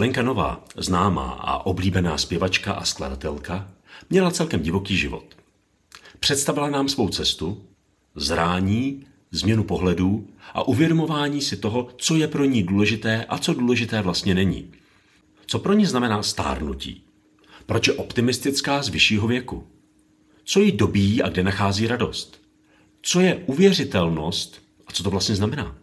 Lenka Nová, známá a oblíbená zpěvačka a skladatelka, měla celkem divoký život. Představila nám svou cestu, zrání, změnu pohledů a uvědomování si toho, co je pro ní důležité a co důležité vlastně není. Co pro ní znamená stárnutí? Proč je optimistická z vyššího věku? Co jí dobíjí a kde nachází radost? Co je uvěřitelnost a co to vlastně znamená?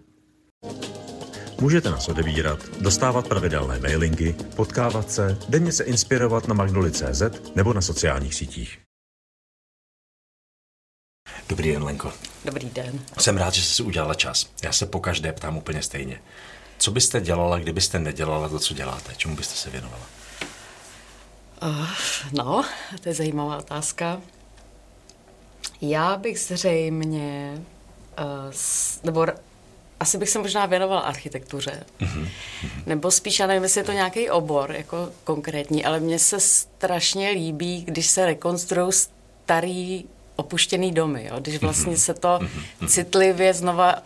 Můžete nás odebírat, dostávat pravidelné mailingy, potkávat se, denně se inspirovat na magnoli.cz nebo na sociálních sítích. Dobrý den, Lenko. Dobrý den. Jsem rád, že jsi si udělala čas. Já se po každé ptám úplně stejně. Co byste dělala, kdybyste nedělala to, co děláte? Čemu byste se věnovala? Uh, no, to je zajímavá otázka. Já bych zřejmě, uh, nebo asi bych se možná věnovala architektuře. Mm-hmm. Nebo spíš, já nevím, jestli je to nějaký obor jako konkrétní, ale mně se strašně líbí, když se rekonstruují starý opuštěný domy, jo? když vlastně mm-hmm. se to mm-hmm. citlivě znova uh,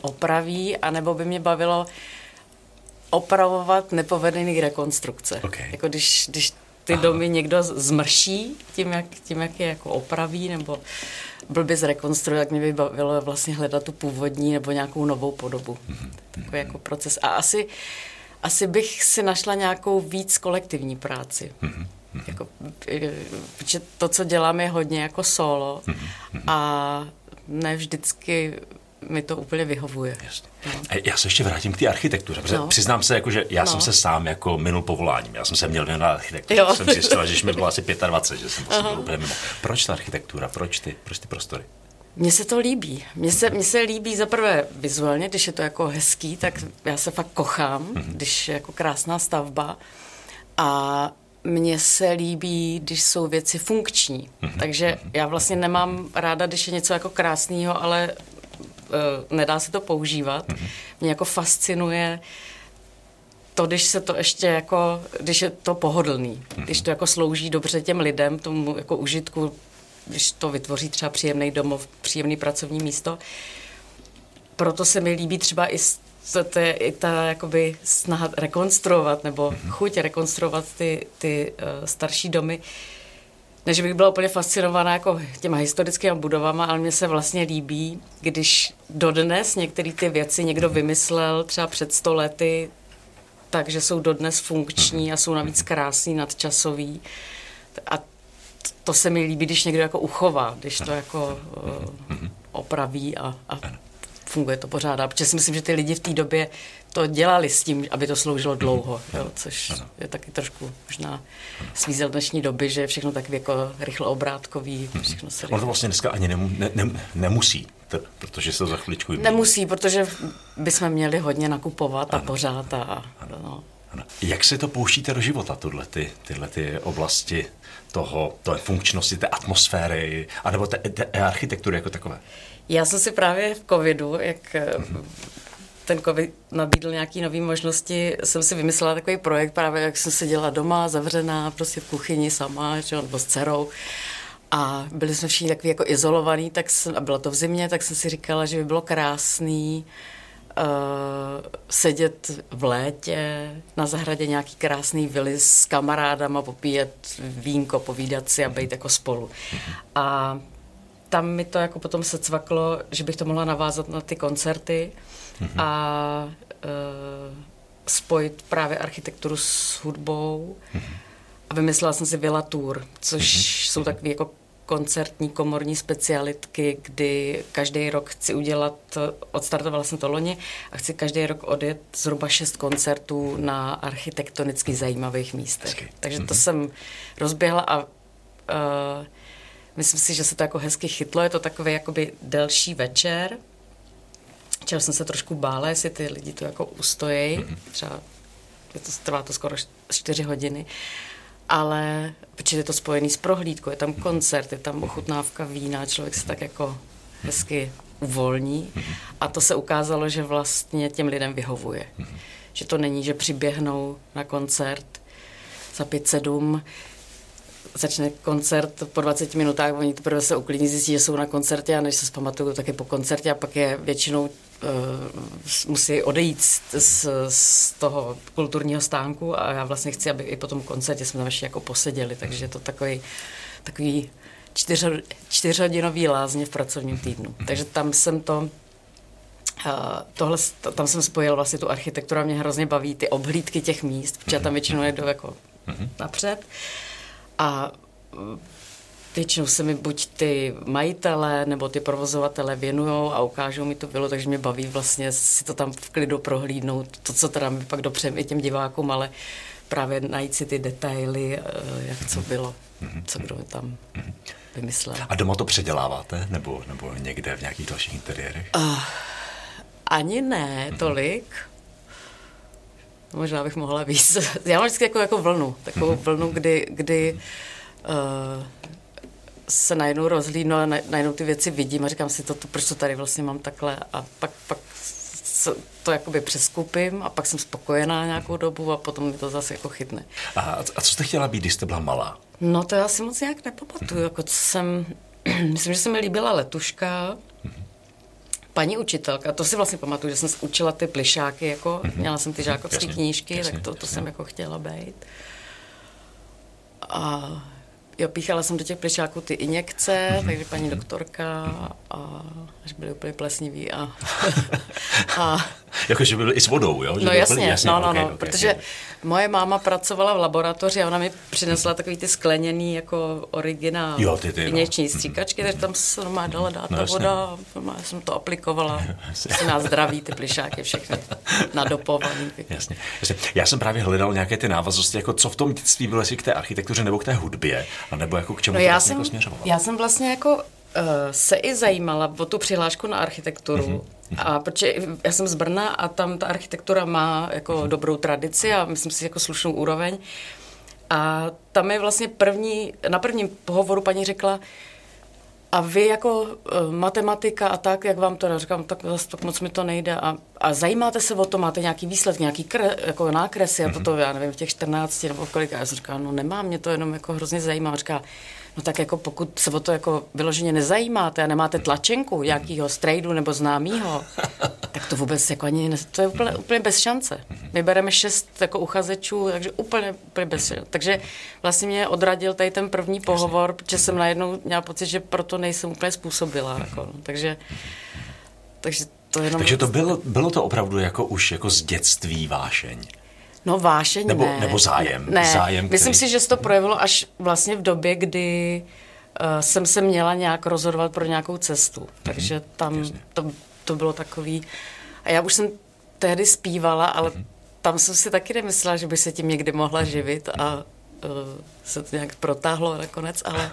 opraví, anebo by mě bavilo opravovat nepovedený rekonstrukce. Okay. Jako když, když ty Aha. domy někdo zmrší tím jak, tím, jak je jako opraví, nebo blbě zrekonstruuje, tak mě by bavilo vlastně hledat tu původní nebo nějakou novou podobu. Mm-hmm. Takový jako proces. A asi, asi bych si našla nějakou víc kolektivní práci. Mm-hmm. Jako, protože to, co dělám, je hodně jako solo mm-hmm. a ne vždycky mi to úplně vyhovuje. Jasně. No. Já se ještě vrátím k té architektuře, protože no. přiznám se, jako, že já no. jsem se sám jako minul povoláním. Já jsem se měl věnovat architekturu. Jo. Jsem zjistil, že mi bylo asi 25, že jsem vlastně byl úplně mimo. Proč ta architektura? Proč ty, proč ty prostory? Mně se to líbí. Mně se, mně se líbí za prvé vizuálně, když je to jako hezký, tak já se fakt kochám, mm-hmm. když je jako krásná stavba. A mně se líbí, když jsou věci funkční. Mm-hmm. Takže mhm. já vlastně nemám ráda, když je něco jako krásného, ale nedá se to používat. Mm-hmm. Mě jako fascinuje to, když se to ještě jako, když je to pohodlný, mm-hmm. když to jako slouží dobře těm lidem, tomu jako užitku, když to vytvoří třeba příjemný domov, příjemný pracovní místo. Proto se mi líbí třeba i to, to je i ta jakoby snaha rekonstruovat nebo mm-hmm. chuť rekonstruovat ty, ty uh, starší domy. Uh, ne, že bych byla úplně fascinovaná jako těma historickými budovama, ale mně se vlastně líbí, když dodnes některé ty věci někdo vymyslel třeba před sto lety, takže jsou dodnes funkční a jsou navíc krásný, nadčasový. A to se mi líbí, když někdo jako uchová, když to jako uh, opraví a, a funguje to pořád. Protože si myslím, že ty lidi v té době to dělali s tím, aby to sloužilo mhm. dlouho, jo, což je taky trošku možná svízel dnešní doby, že je všechno tak jako rychle obrátkový. Mhm. Všechno se Ono to vlastně dneska ani nemu, ne, ne, nemusí, t- protože se za chviličku Nemusí, protože bychom měli hodně nakupovat ano. a pořád. A, ano. No. Ano. Jak se to pouštíte do života, tohle, ty, tyhle ty oblasti toho, té funkčnosti, té atmosféry, anebo té, té architektury jako takové? Já jsem si právě v covidu, jak mm-hmm ten covid nabídl nějaké nové možnosti, jsem si vymyslela takový projekt, právě jak jsem seděla doma, zavřená, prostě v kuchyni sama, že, nebo s dcerou. A byli jsme všichni takový jako izolovaní, tak jsem, a bylo to v zimě, tak jsem si říkala, že by bylo krásný uh, sedět v létě na zahradě nějaký krásný vily s kamarádama, popíjet vínko, povídat si a být jako spolu. A tam mi to jako potom se cvaklo, že bych to mohla navázat na ty koncerty mm-hmm. a uh, spojit právě architekturu s hudbou. Mm-hmm. A vymyslela jsem si Villa Tour, což mm-hmm. jsou takové jako koncertní komorní specialitky, kdy každý rok chci udělat, odstartovala jsem to loni, a chci každý rok odjet zhruba šest koncertů na architektonicky zajímavých místech. Hezky. Takže to mm-hmm. jsem rozběhla a uh, myslím si, že se to jako hezky chytlo. Je to takový jakoby delší večer, čeho jsem se trošku bála, jestli ty lidi to jako ustojí, mm-hmm. třeba je to, trvá to skoro 4 hodiny, ale protože je to spojený s prohlídkou, je tam koncert, je tam ochutnávka vína, člověk se tak jako hezky uvolní. A to se ukázalo, že vlastně těm lidem vyhovuje. Že to není, že přiběhnou na koncert za pět sedm, začne koncert po 20 minutách, oni teprve se uklidní, zjistí, že jsou na koncertě a než se zpamatují, tak je po koncertě a pak je většinou musí odejít z, z toho kulturního stánku a já vlastně chci, aby i po tom koncertě jsme tam ještě jako poseděli, takže je to takový, takový čtyř, čtyřhodinový lázně v pracovním týdnu. Takže tam jsem to Uh, tohle, tam jsem spojil vlastně tu architekturu a mě hrozně baví ty obhlídky těch míst, protože tam většinou jedu jako napřed. A většinou se mi buď ty majitele nebo ty provozovatele věnují a ukážou mi tu vilu, takže mě baví vlastně si to tam v klidu prohlídnout, to, co teda mi pak dopřejeme i těm divákům, ale právě najít si ty detaily, jak co bylo, co kdo tam vymyslel. A doma to předěláváte? Nebo, nebo někde v nějakých dalších interiérech? Uh, ani ne tolik. Možná bych mohla víc. Já mám vždycky jako, jako vlnu, takovou vlnu, kdy, kdy uh, se najednou rozhlídnu a najednou ty věci vidím a říkám si, to, to, proč to tady vlastně mám takhle a pak, pak to jakoby přeskupím a pak jsem spokojená nějakou dobu a potom mi to zase jako chytne. A, a co jste chtěla být, když jste byla malá? No to já si moc nějak nepamatuju. Jako co jsem, myslím, že se mi líbila letuška, paní učitelka, to si vlastně pamatuju, že jsem učila ty plišáky, jako, měla jsem ty žákovské knížky, jasně, tak to, to jasně. jsem jako chtěla být. A Jo, píchala jsem do těch plišáků ty injekce, mm-hmm. takže paní doktorka a až byly úplně plesnivý a... a Jakože byly i s vodou, jo? Že no jasně, plný, jasně, no, no, okay, no, okay, protože okay. moje máma pracovala v laboratoři a ona mi přinesla takový ty skleněný jako originál jo, ty, ty, no. injekční mhm. stříkačky, takže tam se má dala dát no, ta voda, já jsem to aplikovala, si na zdraví ty plišáky všechny nadopovaný. Jasně, jasně. Já jsem právě hledal nějaké ty návaznosti, jako co v tom dětství bylo, jestli k té architektuře nebo k té hudbě, a nebo jako k čemu no, já vlastně jsem, jako směřovala. Já jsem vlastně jako uh, se i zajímala o tu přihlášku na architekturu. Mm-hmm. A protože já jsem z Brna a tam ta architektura má jako mm-hmm. dobrou tradici a myslím si jako slušnou úroveň. A tam je vlastně první, na prvním pohovoru paní řekla, a vy jako uh, matematika a tak, jak vám to říkám, tak zase tak moc mi to nejde. A, a zajímáte se o to, máte nějaký výsledek, nějaký kre, jako nákresy a toto, já nevím, v těch 14 nebo kolik. A já jsem říkala, no nemám, mě to jenom jako hrozně zajímá. A říká, No tak jako pokud se o to jako vyloženě nezajímáte a nemáte tlačenku nějakého strejdu nebo známýho, tak to vůbec jako ani, ne, to je úplně, úplně bez šance. My bereme šest jako uchazečů, takže úplně, úplně bez šance. Takže vlastně mě odradil tady ten první pohovor, protože jsem najednou měla pocit, že proto nejsem úplně způsobila. Jako, no. takže, takže to jenom... Takže to bylo, bylo to opravdu jako už jako z dětství vášeň. No vášeň nebo, ne. Nebo zájem. Ne, zájem, který... myslím si, že se to projevilo až vlastně v době, kdy uh, jsem se měla nějak rozhodovat pro nějakou cestu. Mm-hmm. Takže tam to, to bylo takový... A já už jsem tehdy zpívala, ale mm-hmm. tam jsem si taky nemyslela, že by se tím někdy mohla živit a uh, se to nějak protáhlo nakonec, ale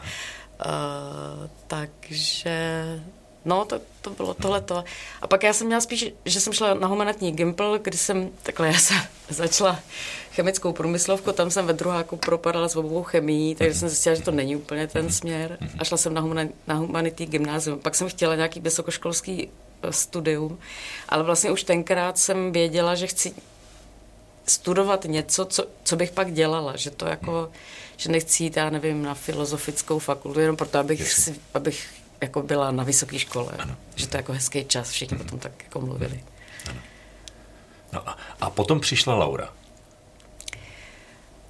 uh, takže No, to, to bylo tohleto. A pak já jsem měla spíš, že jsem šla na humanitní Gimple, kdy jsem, takhle já jsem začala chemickou průmyslovku, tam jsem ve druháku propadala s obou chemií, takže jsem zjistila, že to není úplně ten směr a šla jsem na, human, na humanitní gymnázium. Pak jsem chtěla nějaký vysokoškolský eh, studium, ale vlastně už tenkrát jsem věděla, že chci studovat něco, co, co bych pak dělala, že to jako, že nechci jít, já nevím, na filozofickou fakultu, jenom proto, abych, si, abych jako byla na vysoké škole. Ano. Že to je jako hezký čas, všichni potom tak jako mluvili. Ano. No a, a potom přišla Laura.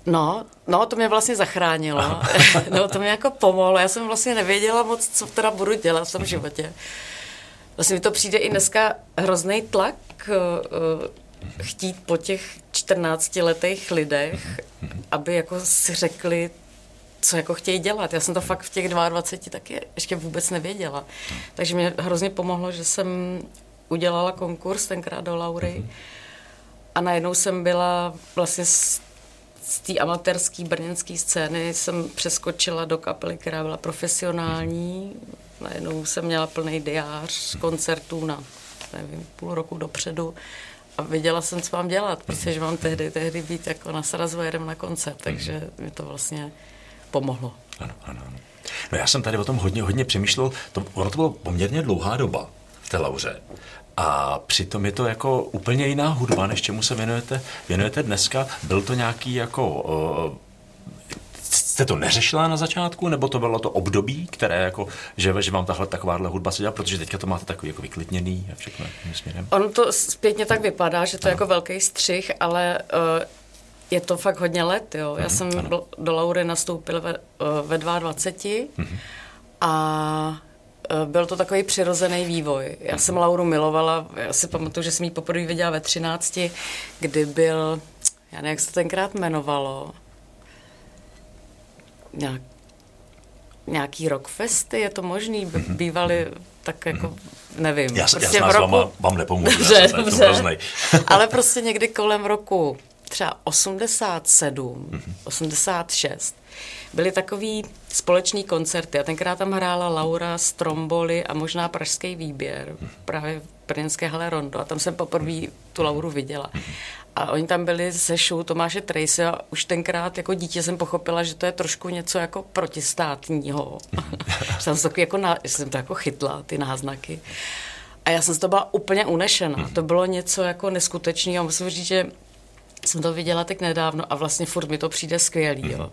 No, no, to mě vlastně zachránilo. no, to mě jako pomohlo. Já jsem vlastně nevěděla moc, co teda budu dělat v tom životě. Vlastně mi to přijde i dneska hrozný tlak uh, chtít po těch 14 letech lidech, aby jako si řekli, co jako chtějí dělat. Já jsem to fakt v těch 22 taky ještě vůbec nevěděla. Takže mě hrozně pomohlo, že jsem udělala konkurs tenkrát do Laury a najednou jsem byla vlastně z, z té amatérské brněnské scény jsem přeskočila do kapely, která byla profesionální. Najednou jsem měla plný diář koncertů na nevím, půl roku dopředu a věděla jsem, co mám dělat, protože mám tehdy, tehdy být jako na Sarazvojerem na koncert, takže mi to vlastně pomohlo. Ano, ano, ano. No já jsem tady o tom hodně, hodně přemýšlel. To, ono to bylo poměrně dlouhá doba v té lauře. A přitom je to jako úplně jiná hudba, než čemu se věnujete, věnujete dneska. Byl to nějaký jako uh, jste to neřešila na začátku, nebo to bylo to období, které jako, že, že vám tahle takováhle hudba se dělá, protože teďka to máte takový jako vyklidněný a všechno směrem? On to zpětně tak vypadá, že to je jako velký střih, ale uh, je to fakt hodně let, jo. Já mm, jsem ano. do Laury nastoupila ve, uh, ve 22 mm. a uh, byl to takový přirozený vývoj. Já mm. jsem Lauru milovala, já si pamatuju, že jsem ji poprvé viděla ve 13, kdy byl, já nevím, jak se to tenkrát jmenovalo, nějak, nějaký rockfesty, je to možný? Mhm. Bývaly tak jako, nevím. Já, prostě já s roku... vám, vám nepomůžu, dobře, já jsem dobře. Ale prostě někdy kolem roku třeba 87, mm-hmm. 86, byly takový společný koncerty a tenkrát tam hrála Laura Stromboli a možná Pražský výběr, mm-hmm. právě v Brněnské hale Rondo a tam jsem poprvé tu Lauru viděla. Mm-hmm. A oni tam byli se show Tomáše Tracy a už tenkrát jako dítě jsem pochopila, že to je trošku něco jako protistátního. jsem, to jako na, jsem to jako chytla, ty náznaky. A já jsem z toho byla úplně unešena. To bylo něco jako neskutečného. Musím říct, že jsem to viděla tak nedávno a vlastně furt mi to přijde skvělý. Jo.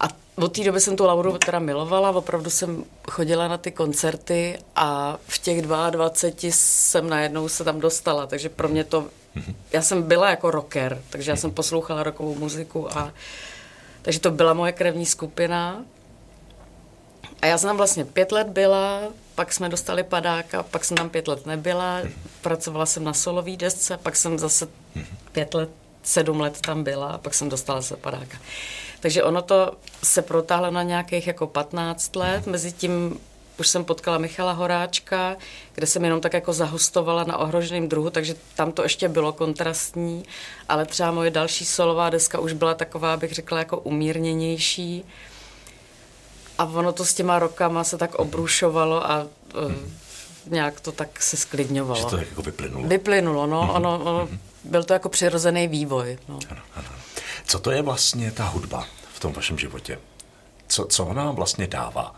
A od té doby jsem tu Lauru teda milovala, opravdu jsem chodila na ty koncerty a v těch 22 jsem najednou se tam dostala, takže pro mě to, já jsem byla jako rocker, takže já jsem poslouchala rokovou muziku a takže to byla moje krevní skupina. A já jsem tam vlastně pět let byla, pak jsme dostali padáka, pak jsem tam pět let nebyla, pracovala jsem na solový desce, pak jsem zase pět let, sedm let tam byla a pak jsem dostala se padáka. Takže ono to se protáhlo na nějakých jako 15 let, mezi tím už jsem potkala Michala Horáčka, kde jsem jenom tak jako zahostovala na ohroženém druhu, takže tam to ještě bylo kontrastní, ale třeba moje další solová deska už byla taková, bych řekla, jako umírněnější. A ono to s těma rokama se tak obrušovalo a uh, nějak to tak se sklidňovalo. Že to tak jako vyplynulo. Vyplynulo, no. Mm-hmm. Ono, ono, byl to jako přirozený vývoj. No. Ano, ano. Co to je vlastně ta hudba v tom vašem životě? Co, co ona vlastně dává?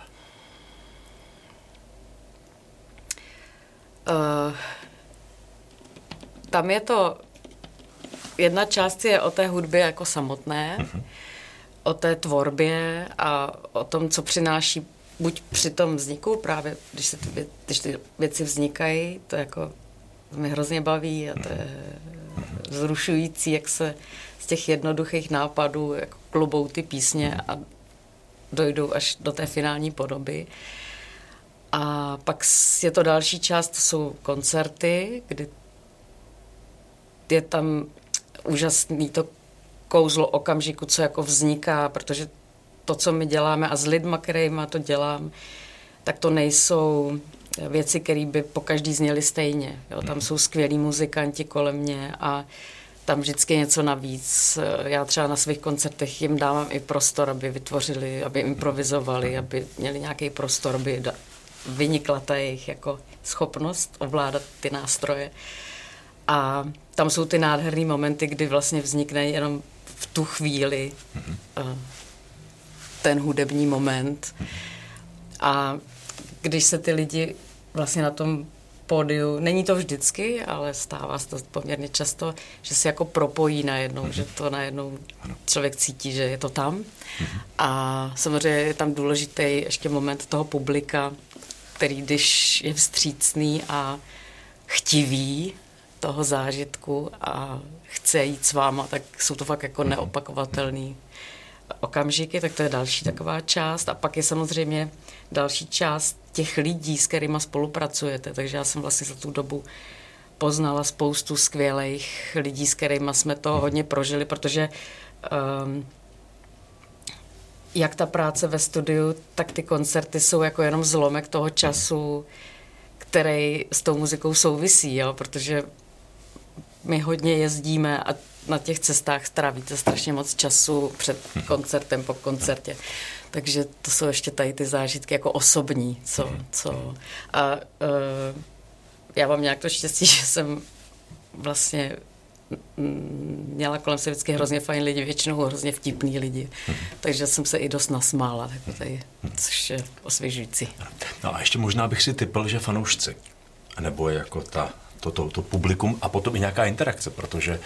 Uh, tam je to, jedna část je o té hudbě jako samotné, uh-huh. O té tvorbě a o tom, co přináší buď při tom vzniku, právě když, se ty, když ty věci vznikají, to jako mě hrozně baví a to je zrušující, jak se z těch jednoduchých nápadů jako klubou ty písně a dojdou až do té finální podoby. A pak je to další část, to jsou koncerty, kdy je tam úžasný to kouzlo okamžiku, co jako vzniká, protože to, co my děláme a s lidma, kterýma to dělám, tak to nejsou věci, které by po každý zněly stejně. Jo, tam jsou skvělí muzikanti kolem mě a tam vždycky něco navíc. Já třeba na svých koncertech jim dávám i prostor, aby vytvořili, aby improvizovali, aby měli nějaký prostor, aby vynikla ta jejich jako schopnost ovládat ty nástroje. A tam jsou ty nádherné momenty, kdy vlastně vznikne jenom v tu chvíli mm-hmm. ten hudební moment. A když se ty lidi vlastně na tom pódiu, není to vždycky, ale stává se to poměrně často, že se jako propojí najednou, mm-hmm. že to najednou člověk cítí, že je to tam. Mm-hmm. A samozřejmě je tam důležitý ještě moment toho publika, který když je vstřícný a chtivý toho zážitku a chce jít s váma, tak jsou to fakt jako neopakovatelný okamžiky, tak to je další taková část. A pak je samozřejmě další část těch lidí, s kterými spolupracujete. Takže já jsem vlastně za tu dobu poznala spoustu skvělých lidí, s kterými jsme to hodně prožili, protože um, jak ta práce ve studiu, tak ty koncerty jsou jako jenom zlomek toho času, který s tou muzikou souvisí, jo? protože my hodně jezdíme a na těch cestách strávíte strašně moc času před koncertem, po koncertě. Takže to jsou ještě tady ty zážitky jako osobní, co, co. A uh, já mám nějak to štěstí, že jsem vlastně měla kolem se vždycky hrozně fajn lidi, většinou hrozně vtipný lidi. Takže jsem se i dost nasmála, jako tady, což je osvěžující. No a ještě možná bych si typl, že fanoušci, nebo jako ta to, to, to publikum a potom i nějaká interakce, protože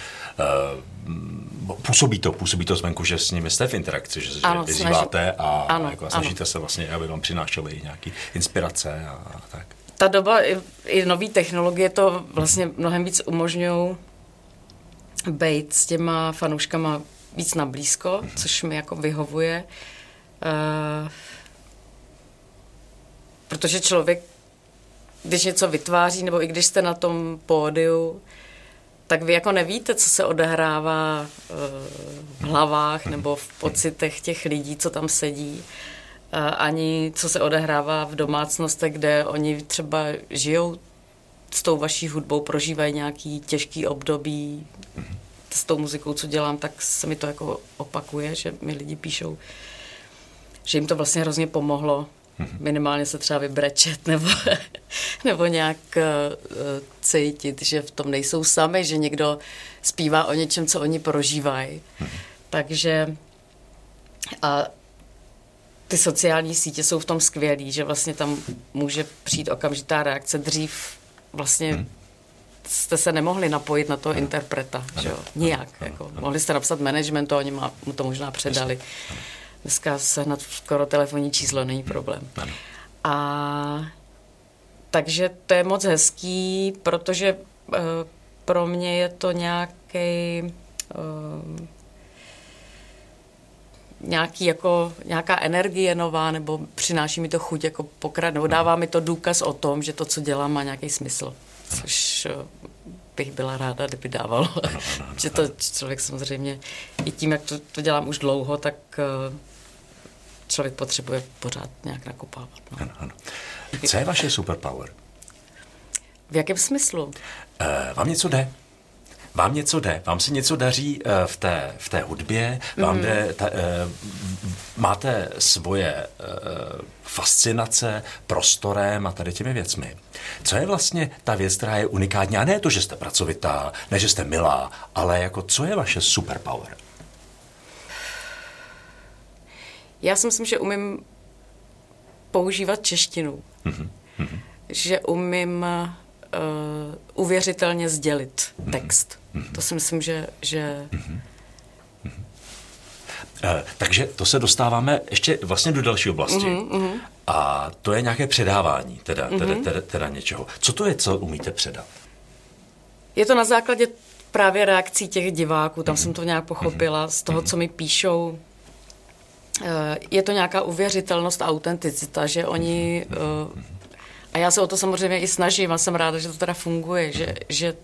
uh, působí to, působí to zvenku, že s nimi jste v interakci, že, Ano, že snaží- vyzýváte a, Ano, a jako, a ano. snažíte se vlastně, aby vám přinášely nějaké inspirace a, a tak. ta doba i, i nové technologie to vlastně mnohem víc umožňují být s těma fanouškama víc na blízko, což mi jako vyhovuje. Uh, protože člověk, když něco vytváří, nebo i když jste na tom pódiu, tak vy jako nevíte, co se odehrává eh, v hlavách nebo v pocitech těch lidí, co tam sedí, Eh, ani co se odehrává v domácnostech, kde oni třeba žijou s tou vaší hudbou, prožívají nějaký těžký období. S tou muzikou, co dělám, tak se mi to jako opakuje, že mi lidi píšou, že jim to vlastně hrozně pomohlo minimálně se třeba vybrečet nebo, nebo nějak uh, cítit, že v tom nejsou sami, že někdo zpívá o něčem, co oni prožívají. Takže a ty sociální sítě jsou v tom skvělý, že vlastně tam může přijít okamžitá reakce. Dřív vlastně jste se nemohli napojit na toho interpreta, že jo? Nijak. Jako. Mohli jste napsat managementu a oni má- mu to možná předali. Dneska sehnat skoro telefonní číslo není problém. A takže to je moc hezký, protože uh, pro mě je to nějaký uh, nějaký jako, nějaká energie nová, nebo přináší mi to chuť jako pokrad, nebo dává mi to důkaz o tom, že to, co dělám, má nějaký smysl. Což eh, bych byla ráda, kdyby dávalo. že to člověk samozřejmě, i tím, jak to, to dělám už dlouho, tak eh, člověk potřebuje pořád nějak nakopávat. No. Ano, ano. Co je vaše superpower? V jakém smyslu? Eh, vám něco jde? Vám něco jde? Vám se něco daří eh, v té, v té hudbě? Vám Mhm. jde, ta, eh, máte svoje fascinace prostorem a tady těmi věcmi. Co je vlastně ta věc, která je unikátní? A ne to, že jste pracovitá, ne, že jste milá, ale jako co je vaše superpower? Já si myslím, že umím používat češtinu. Že umím uh, uvěřitelně sdělit text. To si myslím, že, že Eh, takže to se dostáváme ještě vlastně do další oblasti. Mm-hmm. A to je nějaké předávání teda, teda, Mhm. teda, teda něčeho. Co to je, co umíte předat? je to na základě právě reakcí těch diváků, tam jsem to nějak pochopila, z toho, co mi píšou. Eh, Je to nějaká uvěřitelnost a autenticita, že oni, eh, a já se o to samozřejmě i snažím a jsem ráda, že to teda funguje, že, že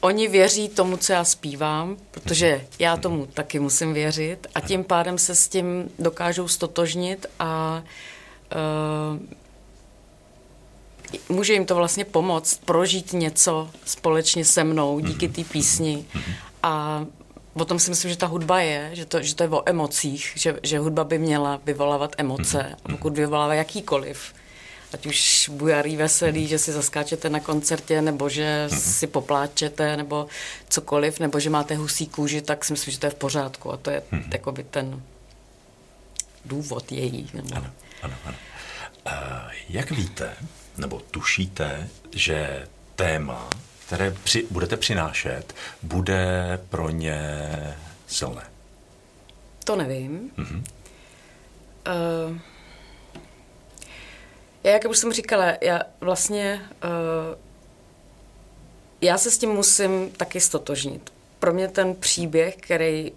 oni věří tomu, co já zpívám, protože já tomu taky musím věřit a tím pádem se s tím dokážou stotožnit a uh, může jim to vlastně pomoct prožít něco společně se mnou díky té písni a o tom si myslím, že ta hudba je, že to, že to je o emocích, že, že hudba by měla vyvolávat emoce a pokud vyvolává jakýkoliv, ať už bujarý veselý, že si zaskáčete na koncertě, nebo že si popláčete, nebo cokoliv, nebo že máte husí kůži, tak si myslím, že to je v pořádku a to je jakoby ten důvod její. Nebo... Ano, ano, ano. Uh, jak víte, nebo tušíte, že téma, které při, budete přinášet, bude pro ně silné? To nevím. Mm-hmm. Uh, já, jak už jsem říkala, já vlastně uh, já se s tím musím taky stotožnit. Pro mě ten příběh, který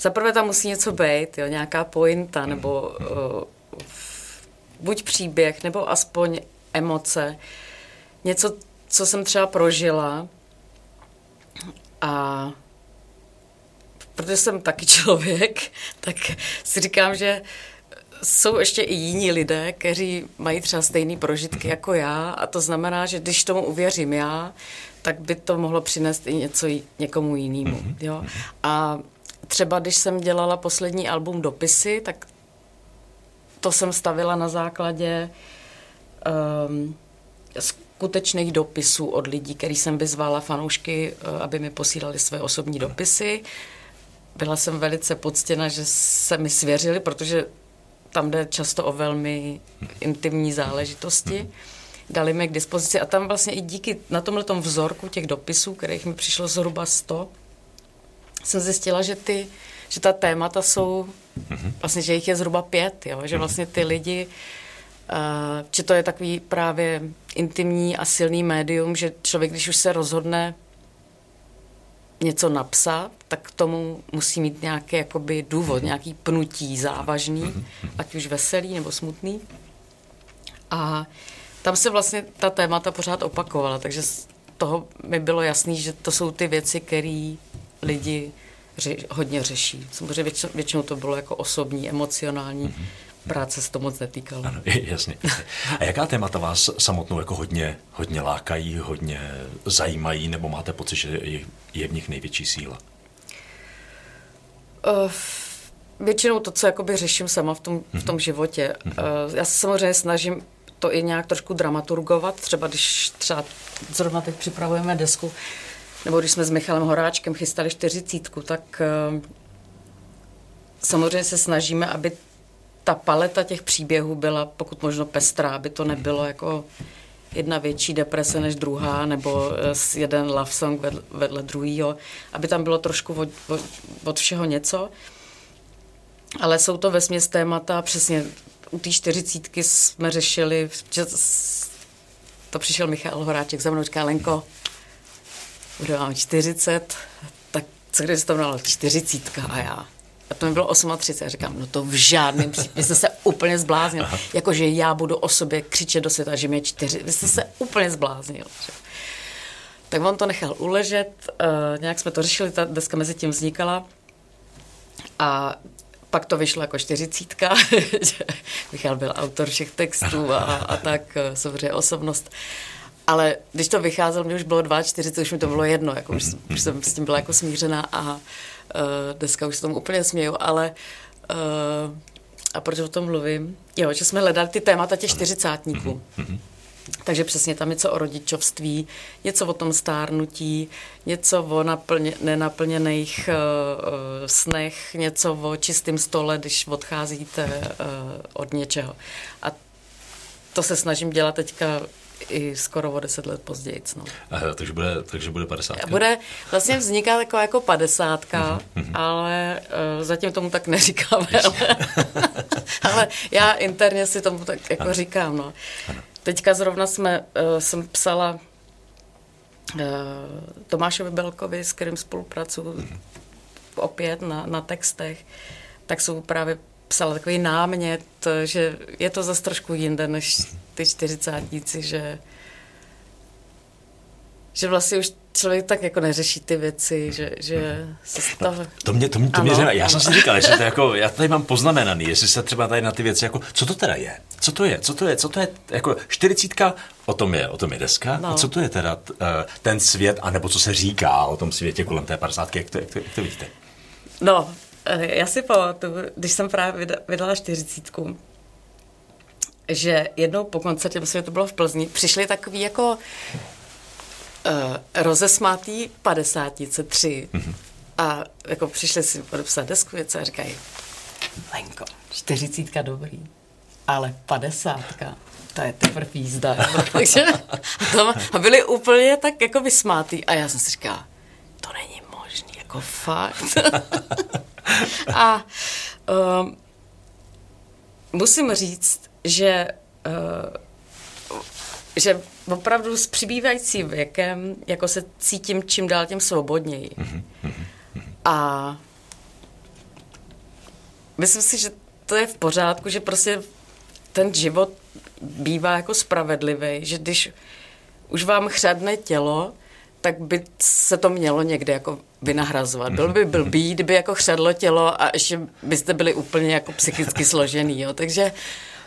zaprvé tam musí něco být, jo, nějaká pointa, nebo uh, buď příběh, nebo aspoň emoce. Něco, co jsem třeba prožila a protože jsem taky člověk, tak si říkám, že jsou ještě i jiní lidé, kteří mají třeba stejné prožitky jako já a to znamená, že když tomu uvěřím já, tak by to mohlo přinést i něco někomu jinému. Jo? A třeba když jsem dělala poslední album Dopisy, tak to jsem stavila na základě um, skutečných dopisů od lidí, který jsem vyzvala fanoušky, eh, aby mi posílali své osobní dopisy. Byla jsem velice poctěna, že se mi svěřili, protože tam jde často o velmi intimní záležitosti. dali mi k dispozici a tam vlastně i díky na tomhle vzorku těch dopisů, kterých mi přišlo zhruba 100, jsem zjistila, že ty, že ta témata jsou, vlastně, že jich je zhruba pět, jo? že vlastně ty lidi, uh, že to je takový právě intimní a silný médium, že člověk, když už se rozhodne něco napsat, tak k tomu musí mít nějaký jakoby důvod, nějaký pnutí závažný, ať už veselý nebo smutný. A tam se vlastně ta témata pořád opakovala, takže z toho mi bylo jasný, že to jsou ty věci, které lidi ře- hodně řeší. Samozřejmě většinou, to bylo jako osobní, emocionální. Práce se to moc netýkalo. Ano, jasně. A jaká témata vás samotnou jako hodně, hodně lákají, hodně zajímají, nebo máte pocit, že je, v nich největší síla? Uh, většinou to, co jakoby řeším sama v tom, v tom životě. Uh, já se samozřejmě snažím to i nějak trošku dramaturgovat, třeba když třeba zrovna teď připravujeme desku, nebo když jsme s Michalem Horáčkem chystali čtyřicítku, tak uh, samozřejmě se snažíme, aby ta paleta těch příběhů byla pokud možno pestrá, aby to nebylo jako jedna větší deprese než druhá, nebo jeden love song vedle, vedle druhýho, aby tam bylo trošku od, od, od všeho něco. Ale jsou to vesměs témata, přesně u té čtyřicítky jsme řešili, že to přišel Michal Horáček za mnou, říká Lenko, bude vám 40, tak co když to mělo čtyřicítka a já. A to mi bylo 38. A říkám, no to v žádném případě. Jste se úplně zbláznil. Jakože já budu o sobě křičet do světa, že je čtyři. Vy jste se úplně zbláznil. Že? Tak on to nechal uležet, uh, nějak jsme to řešili, ta deska mezi tím vznikala. A pak to vyšlo jako čtyřicítka, že Michal byl autor všech textů a, a tak, samozřejmě osobnost. Ale když to vycházelo, mě už bylo 42, už mi to bylo jedno, jako už, už jsem s tím byla jako smířená a uh, dneska už se tomu úplně směju, ale uh, a proč o tom mluvím? Jo, že jsme hledali ty témata těch čtyřicátníků. Takže přesně tam něco o rodičovství, něco o tom stárnutí, něco o naplně, nenaplněných uh, snech, něco o čistém stole, když odcházíte uh, od něčeho. A to se snažím dělat teďka i skoro o deset let později. No. Aha, takže, bude, takže bude padesátka? Bude, vlastně vzniká taková jako padesátka, uh-huh. ale uh, zatím tomu tak neříkáme. Ale, ale já interně si tomu tak jako ano. říkám. No. Ano. Teďka zrovna jsme, uh, jsem psala uh, Tomášovi Belkovi, s kterým spolupracuju uh-huh. opět na, na textech, tak jsou právě psala takový námět, že je to zase trošku jinde než ty čtyřicátníci, že, že vlastně už člověk tak jako neřeší ty věci, že, že se stav... No, to mě, to mě, to mě ano, Já ano. jsem si říkal, že to jako, já tady mám poznamenaný, jestli se třeba tady na ty věci, jako, co to teda je? Co to je? Co to je? Co to je? Jako čtyřicítka, o tom je, o tom je deska. No. A co to je teda t, uh, ten svět, anebo co se říká o tom světě kolem té padesátky, jak to, jak to, jak to vidíte? No, já si pamatuju, když jsem právě vydala čtyřicítku, že jednou po koncertě, myslím, že to bylo v Plzni, přišli takový jako uh, rozesmátý padesátnice tři mm-hmm. a jako přišli si podepsat desku a říkají, Lenko, čtyřicítka dobrý, ale padesátka, to je teprve jízda. Takže a byli úplně tak jako vysmátý a já jsem si říkala, to není možný, jako fakt. a um, musím říct, že, uh, že opravdu s přibývajícím věkem jako se cítím čím dál tím svobodněji. A myslím si, že to je v pořádku, že prostě ten život bývá jako spravedlivý, že když už vám chřadne tělo, tak by se to mělo někde jako vynahrazovat. Byl by blbý, kdyby jako chřadlo tělo a ještě byste byli úplně jako psychicky složený, jo. Takže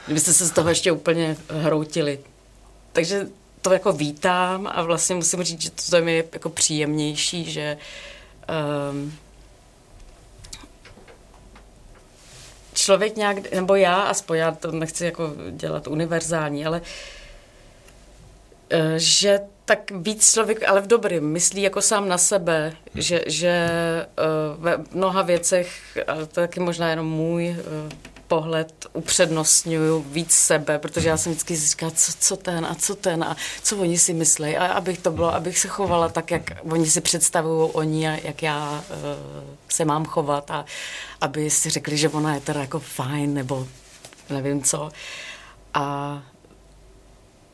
kdybyste se z toho ještě úplně hroutili. Takže to jako vítám a vlastně musím říct, že to je mi jako příjemnější, že um, člověk nějak, nebo já, aspoň já to nechci jako dělat univerzální, ale uh, že tak víc člověk, ale v dobrým, myslí jako sám na sebe, že, že uh, ve mnoha věcech, ale to taky možná jenom můj uh, pohled upřednostňuju víc sebe, protože já jsem vždycky říkala, co, co ten a co ten a co oni si myslí a abych to bylo, abych se chovala tak, jak oni si představují oni a jak já uh, se mám chovat a aby si řekli, že ona je teda jako fajn nebo nevím co. A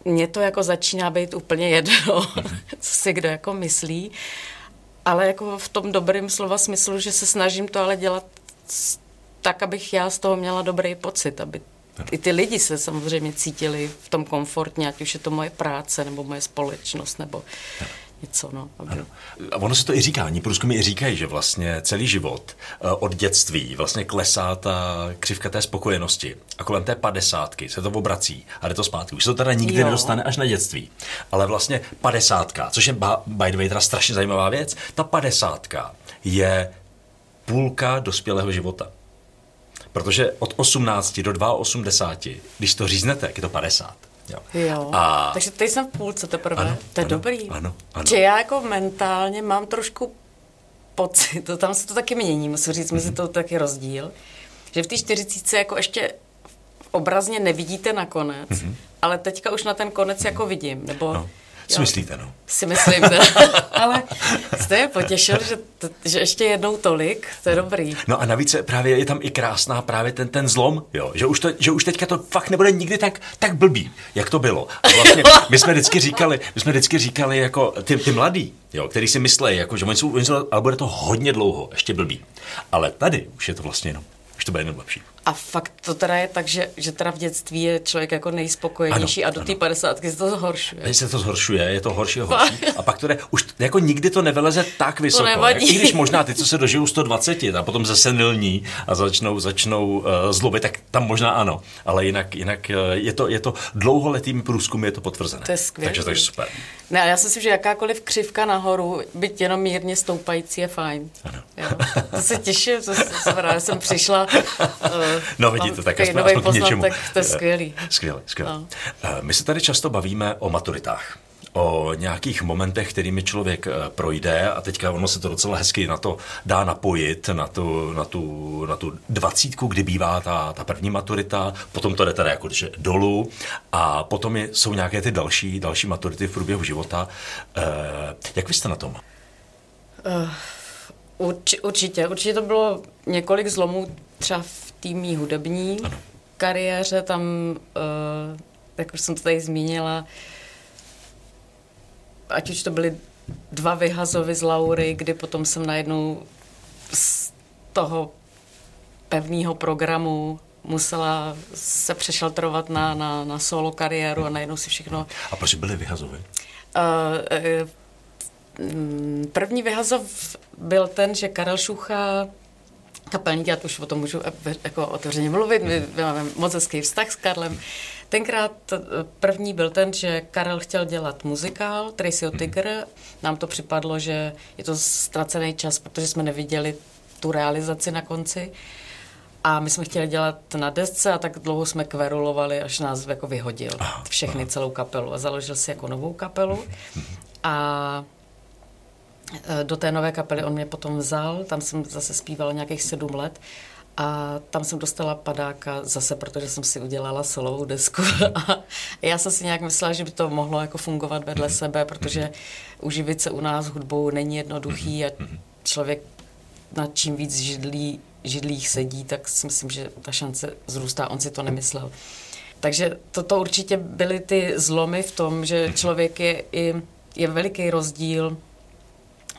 mně to jako začíná být úplně jedno, co si kdo jako myslí, ale jako v tom dobrém slova smyslu, že se snažím to ale dělat tak, abych já z toho měla dobrý pocit, aby i ty lidi se samozřejmě cítili v tom komfortně, ať už je to moje práce, nebo moje společnost, nebo něco. No, aby... ano. A ono se to i říká, oni průzkumy i říkají, že vlastně celý život eh, od dětství vlastně klesá ta křivka té spokojenosti a kolem té padesátky se to obrací a jde to zpátky. Už se to teda nikdy jo. nedostane až na dětství. Ale vlastně padesátka, což je by the way teda strašně zajímavá věc, ta padesátka je půlka dospělého života. Protože od 18 do 82, když to říznete, je to 50. Jo. jo. A... Takže teď jsem v půlce teprve. Ano, to je ano, dobrý. Ano, ano. Že já jako mentálně mám trošku pocit, to tam se to taky mění, musím říct, mezi to taky rozdíl, že v té 40 jako ještě obrazně nevidíte nakonec, mm-hmm. ale teďka už na ten konec jako vidím, nebo... No co myslíte, no? Si myslím, ne? ale jste je potěšil, že, to, že ještě jednou tolik, to je dobrý. No a navíc právě je tam i krásná právě ten, ten zlom, jo, že už, to, že už teďka to fakt nebude nikdy tak, tak blbý, jak to bylo. A vlastně my jsme vždycky říkali, my jsme vždycky říkali jako ty, ty mladí, jo, který si myslí, jako, že oni jsou, oni jsou, ale bude to hodně dlouho, ještě blbý. Ale tady už je to vlastně jenom, už to bude jenom lepší. A fakt to teda je tak, že, že teda v dětství je člověk jako nejspokojenější ano, a do té padesátky se to zhoršuje. Teď se to zhoršuje, je to horší a horší. A pak to jde, už jako nikdy to nevyleze tak vysoko. To nevadí. I když možná ty, co se dožijou 120 a potom zase nilní a začnou, začnou uh, zlobit, tak tam možná ano. Ale jinak, jinak uh, je, to, je to dlouholetým průzkum, je to potvrzené. To je skvělé. Takže to je super. Ne, já si myslím, že jakákoliv křivka nahoru, byť jenom mírně stoupající, je fajn. Ano. Jo. To se těším, to jsem, ráda, jsem přišla. Uh, no vidíte, tak aspoň, aspoň k něčemu. to je skvělý. Skvělé, skvělé. No. My se tady často bavíme o maturitách o nějakých momentech, kterými člověk projde a teďka ono se to docela hezky na to dá napojit, na tu, na tu, na tu dvacítku, kdy bývá ta, ta první maturita, potom to jde teda jako dolů a potom je, jsou nějaké ty další, další maturity v průběhu života. Jak vy jste na tom? Uh, urč, určitě, určitě to bylo několik zlomů třeba v týmí hudební ano. kariéře, tam, uh, jak už jsem to tady zmínila, ať už to byly dva vyhazovy z Laury, kdy potom jsem najednou z toho pevného programu musela se přešaltrovat na, na, na solo kariéru a najednou si všechno... A proč byly vyhazovy? Uh, uh, První vyhazov byl ten, že Karel Šucha kapelník, já to už o tom můžu jako otevřeně mluvit, my máme moc hezký vztah s Karlem. Tenkrát eh, první byl ten, že Karel chtěl dělat muzikál Tracyho Tiger. Nám to připadlo, že je to ztracený čas, protože jsme neviděli tu realizaci na konci. A my jsme chtěli dělat na desce a tak dlouho jsme kverulovali, až nás jako vyhodil všechny, celou kapelu. A založil si jako novou kapelu. A Eh, do té nové kapely on mě potom vzal, tam jsem zase zpívala nějakých sedm let a tam jsem dostala padáka zase, protože jsem si udělala solovou desku. A já jsem si nějak myslela, že by to mohlo jako fungovat vedle sebe, protože uživit se u nás hudbou není jednoduchý a člověk na čím víc židlí, židlích sedí, tak si myslím, že ta šance zrůstá. On si to nemyslel. Takže toto určitě byly ty zlomy v tom, že člověk je i je veliký rozdíl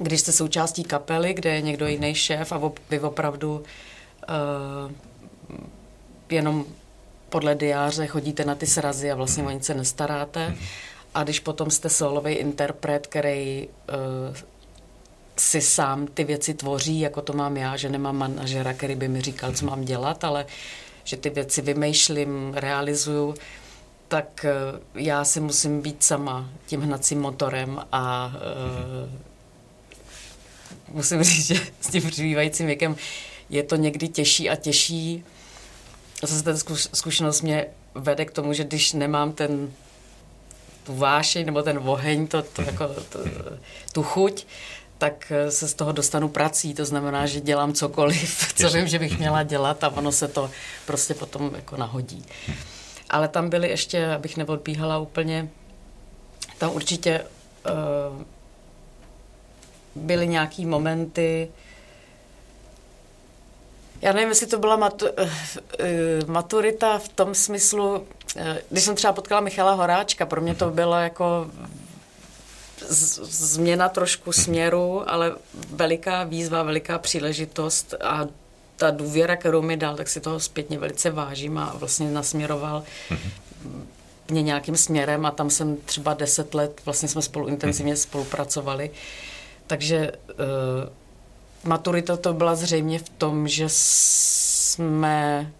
když jste součástí kapely, kde je někdo jiný šéf a vy opravdu uh, jenom podle diáře chodíte na ty srazy a vlastně o nic se nestaráte. A když potom jste solový interpret, který uh, si sám ty věci tvoří, jako to mám já, že nemám manažera, který by mi říkal, co mám dělat, ale že ty věci vymýšlím, realizuju, tak uh, já si musím být sama tím hnacím motorem a uh, musím říct, že s tím přibývajícím věkem je to někdy těžší a těžší. Zase ta zkušenost mě vede k tomu, že když nemám ten tu vášeň nebo ten oheň, to, to, jako, to, tu chuť, tak eh, se z toho dostanu prací, to znamená, že dělám cokoliv, co vím, že bych měla dělat a ono se to prostě potom jako nahodí. Ale tam byly ještě, abych neodbíhala úplně, tam určitě uh, byly nějaký momenty, já nevím, jestli to byla matu, uh, maturita v tom smyslu, uh, když jsem třeba potkala Michala Horáčka, pro mě to bylo jako změna trošku směru, ale veliká výzva, veliká příležitost a ta důvěra, kterou mi dal, tak si toho zpětně velice vážím a vlastně nasměroval mě nějakým směrem a tam jsem třeba deset let, vlastně jsme spolu intenzivně spolupracovali. Takže uh, maturita to byla zřejmě v tom, že jsme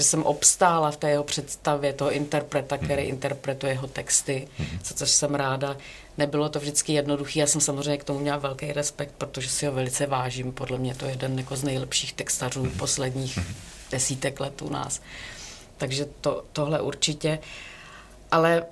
že jsem obstála v té jeho představě toho interpreta, který interpretuje jeho texty, za což jsem ráda. Nebylo to vždycky jednoduché, já jsem samozřejmě k tomu měla velký respekt, protože si ho velice vážím. Podle mě to je jeden jako z nejlepších textařů posledních desítek let u nás. Takže to, tohle určitě. Ale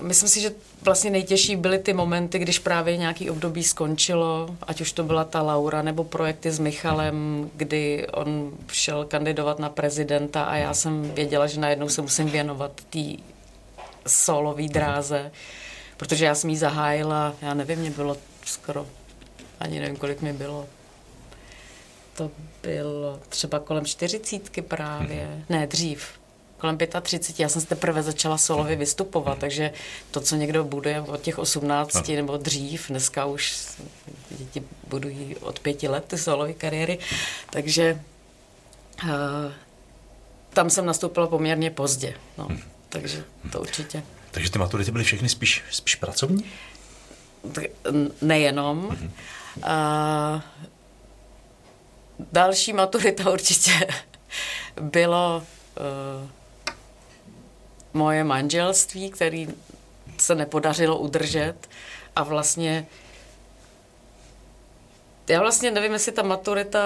myslím si, že vlastně nejtěžší byly ty momenty, když právě nějaký období skončilo, ať už to byla ta Laura nebo projekty s Michalem, kdy on šel kandidovat na prezidenta a já jsem věděla, že najednou se musím věnovat té solový dráze, protože já jsem ji zahájila, já nevím, mě bylo skoro, ani nevím, kolik mi bylo, to bylo třeba kolem čtyřicítky právě, ne, dřív, kolem 35, já jsem se teprve začala solově vystupovat, takže to, co někdo bude od těch 18 nebo dřív, dneska už děti budují od pěti let ty solové kariéry, takže uh, tam jsem nastoupila poměrně pozdě, no, takže to určitě. Takže ty maturity byly všechny spíš, spíš pracovní? Nejenom. Mm-hmm. Uh, další maturita určitě bylo uh, moje manželství, který se nepodařilo udržet. A vlastně já vlastně nevím, jestli ta maturita,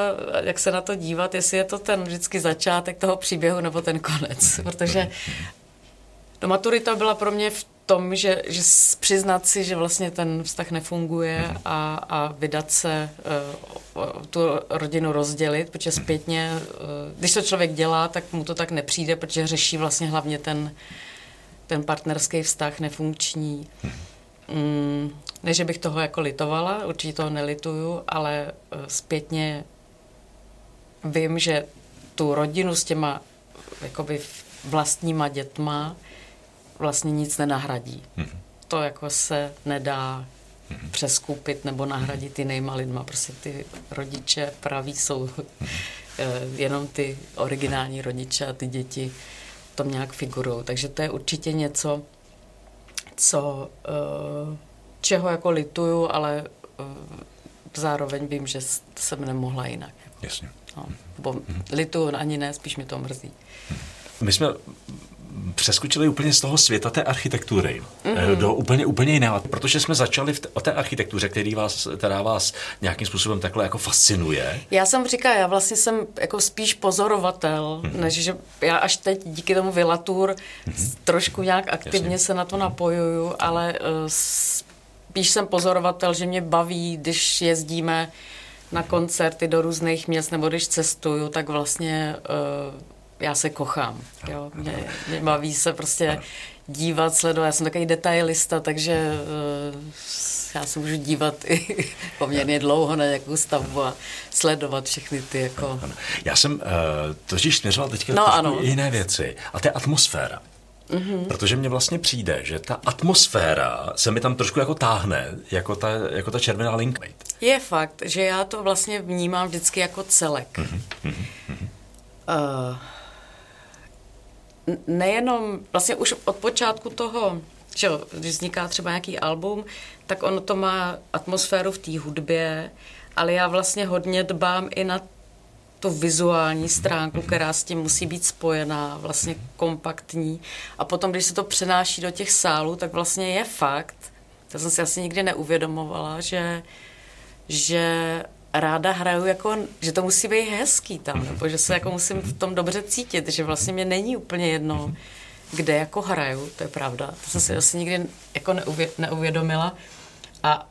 jak se na to dívat, jestli je to ten vždycky začátek toho příběhu nebo ten konec, protože no, maturita byla pro mě v tom, že, že přiznat si, že vlastně ten vztah nefunguje a, a vydat se, uh, tu rodinu rozdělit, protože zpětně, uh, když to člověk dělá, tak mu to tak nepřijde, protože řeší vlastně hlavně ten, ten partnerský vztah nefunkční. Mm, ne, že bych toho jako litovala, určitě toho nelituju, ale uh, zpětně vím, že tu rodinu s těma jakoby vlastníma dětma vlastně nic nenahradí. Mm-hmm. To jako se nedá mm-hmm. přeskupit nebo nahradit jinýma lidma. Prostě ty rodiče praví jsou mm-hmm. jenom ty originální rodiče a ty děti tom nějak figurují. Takže to je určitě něco, co, eh, čeho jako lituju, ale eh, zároveň vím, že jsem nemohla jinak. Jasně. No, bo lituju ani ne, spíš mi to mrzí. My jsme přeskočili úplně z toho světa té architektury mm-hmm. do úplně, úplně jiného, protože jsme začali v t- o té architektuře, který vás, která vás nějakým způsobem takhle jako fascinuje. Já jsem říkala, já vlastně jsem jako spíš pozorovatel, mm-hmm. než že já až teď díky tomu Vilatur mm-hmm. trošku nějak aktivně Jasně. se na to napojuju, ale uh, spíš jsem pozorovatel, že mě baví, když jezdíme na koncerty do různých měst nebo když cestuju, tak vlastně uh, já se kochám. Jo. Mě, mě baví se prostě dívat, sledovat. Já jsem takový detailista, takže uh, já se můžu dívat i poměrně dlouho na nějakou stavbu a sledovat všechny ty jako... Já jsem uh, totiž směřoval teďka no, ano. jiné věci. A to je atmosféra. Mm-hmm. Protože mně vlastně přijde, že ta atmosféra se mi tam trošku jako táhne, jako ta, jako ta červená linka. Je fakt, že já to vlastně vnímám vždycky jako celek. Mm-hmm. Uh, nejenom, vlastně už od počátku toho, že jo, když vzniká třeba nějaký album, tak ono to má atmosféru v té hudbě, ale já vlastně hodně dbám i na tu vizuální stránku, která s tím musí být spojená, vlastně kompaktní. A potom, když se to přenáší do těch sálů, tak vlastně je fakt, to jsem si asi nikdy neuvědomovala, že, že ráda hraju jako, že to musí být hezký tam, nebo že se jako musím v tom dobře cítit, že vlastně mě není úplně jedno, kde jako hraju, to je pravda. To jsem si asi nikdy jako neuvě, neuvědomila a,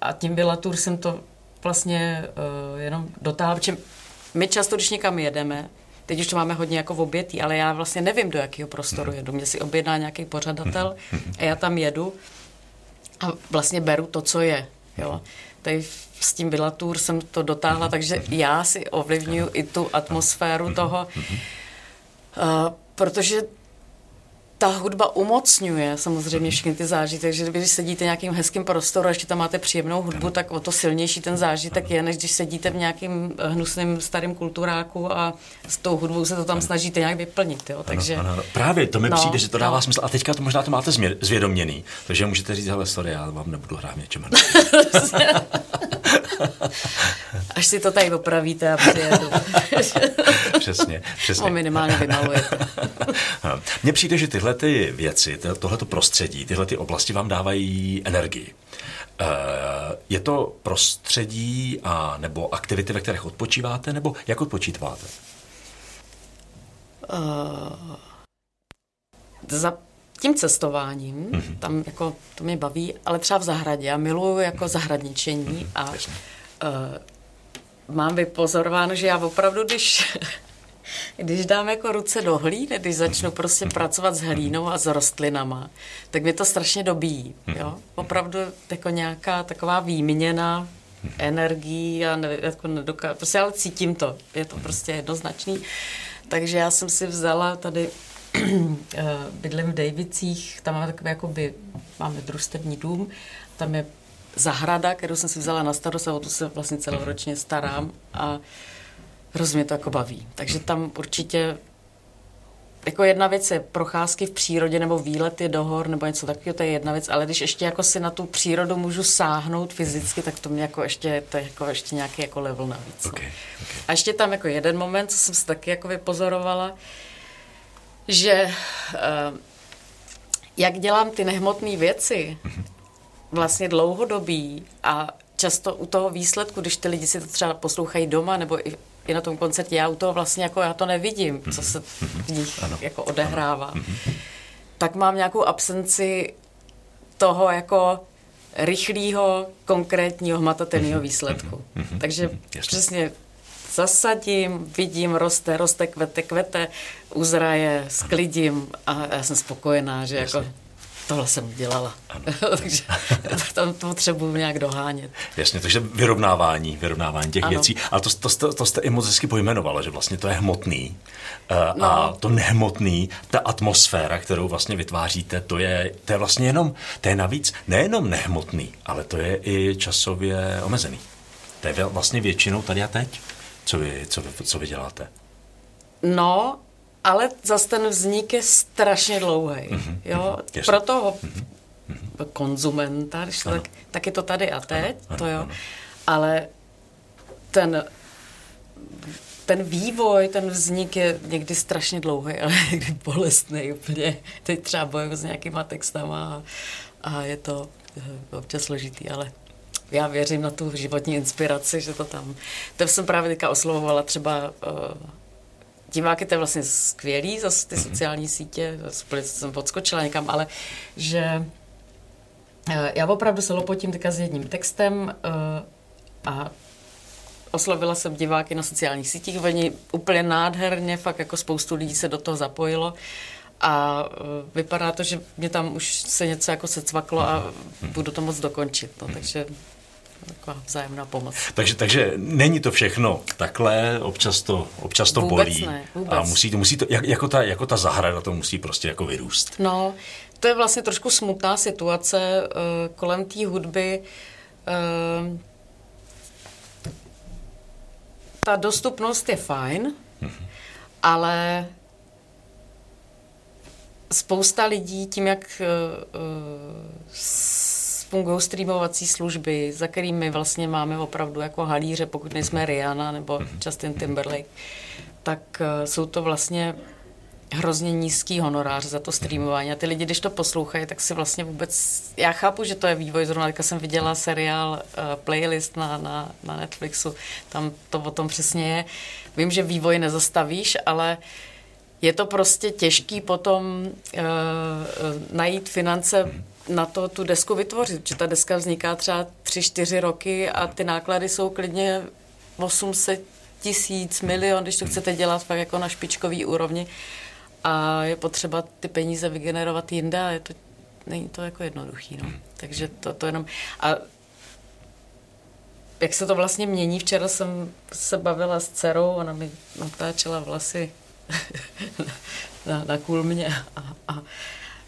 a tím byla tur jsem to vlastně uh, jenom dotáhla, protože my často, když někam jedeme, teď už to máme hodně jako v obětí, ale já vlastně nevím, do jakého prostoru jedu. Mě si objedná nějaký pořadatel a já tam jedu a vlastně beru to, co je. Jo. Tady s tím Tour jsem to dotáhla, takže já si ovlivňuji i tu atmosféru toho, uh, protože ta hudba umocňuje samozřejmě všechny ty zážitky, takže když sedíte v nějakým hezkým prostoru a ještě tam máte příjemnou hudbu, tak o to silnější ten zážitek je, než když sedíte v nějakým hnusným starým kulturáku a s tou hudbou se to tam snažíte nějak vyplnit. Jo? Takže, ano, ano. Právě to mi no, přijde, že to dává no. smysl. A teďka to možná to máte zvědoměný, takže můžete říct, hele, sorry, já vám nebudu hrát něčem. Až si to tady opravíte a přijedu. přesně, přesně. No, minimálně vymalujete. Mně přijde, že tyhle ty věci, tohleto prostředí, tyhle ty oblasti vám dávají energii. Eh, je to prostředí a nebo aktivity, ve kterých odpočíváte, nebo jak odpočíváte? Uh, za tím cestováním, mm-hmm. tam jako to mě baví, ale třeba v zahradě. Já miluju jako zahradničení a uh, mám vypozorováno, že já opravdu, když když dám jako ruce do hlíny, když začnu prostě pracovat s hlínou a s rostlinama, tak mě to strašně dobíjí. Jo? Opravdu jako nějaká taková výměna energií a ne, jako nedoká... prostě ale cítím to, je to prostě jednoznačný. Takže já jsem si vzala tady eh, bydlím v Davicích, tam máme takové jakoby, máme družstevní dům, tam je zahrada, kterou jsem si vzala na starost a o tu se vlastně celoročně starám a hrozně to jako baví. Takže tam určitě jako jedna věc je procházky v přírodě nebo výlety do hor nebo něco takového, to je jedna věc, ale když ještě jako si na tu přírodu můžu sáhnout fyzicky, tak to mě jako ještě, to je jako ještě nějaký jako level navíc. No. Okay, okay. A ještě tam jako jeden moment, co jsem si taky jako vypozorovala, že uh, jak dělám ty nehmotné věci, mm-hmm. vlastně dlouhodobí a často u toho výsledku, když ty lidi si to třeba poslouchají doma nebo i i na tom koncertě, já u toho vlastně jako já to nevidím, co se v nich ano. jako odehrává. Ano. Tak mám nějakou absenci toho jako rychlého, konkrétního, hmatatelného výsledku. Takže přesně zasadím, vidím, roste, roste, kvete, kvete, uzraje, sklidím a já jsem spokojená, že jako tohle jsem udělala. takže tam to potřebuji nějak dohánět. Jasně, takže vyrovnávání, vyrovnávání těch ano. věcí. Ale to, to, to, to jste i moc hezky pojmenovala, že vlastně to je hmotný. Uh, no. A to nehmotný, ta atmosféra, kterou vlastně vytváříte, to je, to je vlastně jenom, to je navíc nejenom nehmotný, ale to je i časově omezený. To je vlastně většinou tady a teď, co vy, co vy, co vy děláte. No, ale zase ten vznik je strašně dlouhý. Mm-hmm, jo? Mm-hmm, Pro toho mm-hmm. konzumenta, když to tak, tak je to tady a teď, ano, to jo. Ano. Ale ten ten vývoj, ten vznik je někdy strašně dlouhý, ale někdy bolestný úplně. Teď třeba bojuju s nějakýma textama a, a je to eh, občas složitý, ale já věřím na tu životní inspiraci, že to tam... To jsem právě teďka oslovovala třeba uh, diváky, to je vlastně skvělý, zase ty mm-hmm. sociální sítě, jsem podskočila někam, ale že eh, já opravdu se lopotím teďka s jedním textem uh, a oslovila jsem diváky na sociálních sítích, oni úplně nádherně, fakt jako spoustu lidí se do toho zapojilo a uh, vypadá to, že mě tam už se něco jako se cvaklo a budu to moc dokončit, no, takže taková vzájemná pomoc. Takže, takže není to všechno takhle, občas to, občas to vůbec bolí. Ne, vůbec. A musí to, musí to, jak, jako, ta, jako ta zahrada to musí prostě jako vyrůst. No, to je vlastně trošku smutná situace uh, kolem té hudby. Uh, ta dostupnost je fajn, mm-hmm. ale spousta lidí tím, jak uh, uh, fungují streamovací služby, za kterými vlastně máme opravdu jako halíře, pokud nejsme Rihanna nebo Justin Timberlake, tak uh, jsou to vlastně hrozně nízký honorář za to streamování. A ty lidi, když to poslouchají, tak si vlastně vůbec... Já chápu, že to je vývoj. Zrovna teďka jsem viděla seriál uh, Playlist na, na, na Netflixu. Tam to o tom přesně je. Vím, že vývoj nezastavíš, ale je to prostě těžký potom uh, najít finance na to tu desku vytvořit, že ta deska vzniká třeba tři, čtyři roky a ty náklady jsou klidně 800 tisíc, milion, když to chcete dělat fakt jako na špičkový úrovni a je potřeba ty peníze vygenerovat jinde a je to, není to jako jednoduchý, no. Takže to, to jenom, a jak se to vlastně mění, včera jsem se bavila s dcerou, ona mi natáčela vlasy na, na kulmě a, a,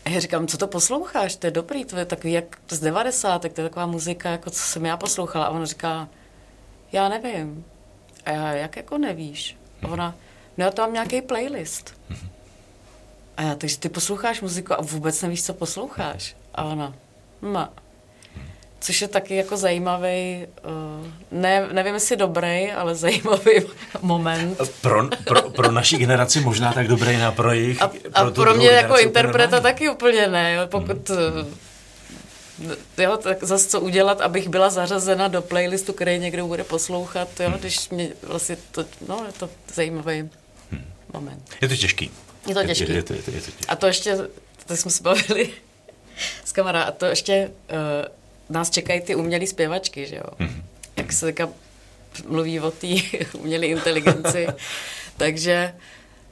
a já říkám, co to posloucháš, to je dobrý, to je takový jak z 90. to je taková muzika, jako co jsem já poslouchala. A ona říká, já nevím. A já, jak jako nevíš? A ona, no já to mám nějaký playlist. A já, takže ty posloucháš muziku a vůbec nevíš, co posloucháš. A ona, ma. Což je taky jako zajímavý, uh, ne, nevím jestli dobrý, ale zajímavý moment. Pro, pro, pro naší generaci možná tak dobrý, na pro jejich. A, a pro, pro mě jako interpreta taky úplně ne, jo, pokud... Hmm. Jo, tak zase co udělat, abych byla zařazena do playlistu, který někdo bude poslouchat, jo, hmm. když mě vlastně to, no, je to zajímavý hmm. moment. Je to těžký. Je to těžký. Je, je, je, to, je to těžký. A to ještě, to jsme se bavili s kamarádem, a to ještě uh, nás čekají ty umělé zpěvačky, že jo. Mm-hmm. Jak se teďka mluví o té umělé inteligenci. takže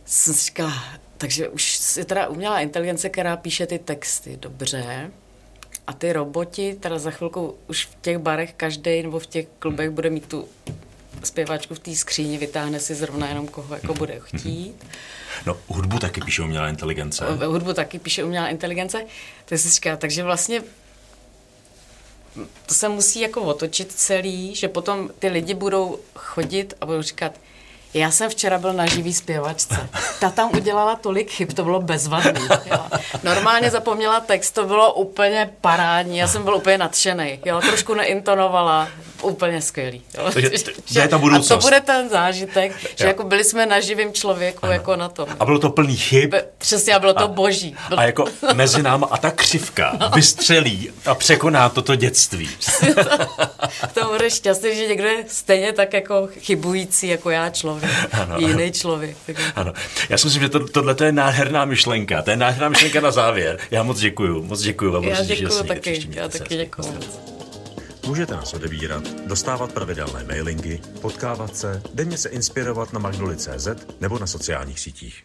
jsem si říkala, takže už je teda umělá inteligence, která píše ty texty dobře, a ty roboti, teda za chvilku už v těch barech každý nebo v těch klubech bude mít tu zpěvačku v té skříni, vytáhne si zrovna jenom koho jako bude chtít. No, hudbu taky píše umělá inteligence. Hudbu taky píše umělá inteligence. To si říká, takže vlastně to se musí jako otočit celý, že potom ty lidi budou chodit a budou říkat, já jsem včera byl na živý zpěvačce. Ta tam udělala tolik chyb, to bylo bezvadný. Jo. Normálně zapomněla text, to bylo úplně parádní, já jsem byl úplně nadšený. Jo. Trošku neintonovala, úplně skvělý. Jo. Takže to je ta budoucnost. A to bude ten zážitek, že jo. jako byli jsme na živém člověku ano. jako na tom. A bylo to plný chyb. Přesně, a bylo to a, boží. Bylo... A jako mezi náma a ta křivka no. vystřelí a překoná toto dětství. to, to bude šťastný, že někdo je stejně tak jako chybující jako já člověk. Ano, jiný ano. člověk. Tak... Ano. Já si myslím, že to, tohle je nádherná myšlenka. To je nádherná myšlenka na závěr. Já moc děkuju. Moc děkuju vám. Já děkuju taky. Já taky děkuju. Můžete nás odebírat, dostávat pravidelné mailingy, potkávat se, denně se inspirovat na magnoli.cz nebo na sociálních sítích.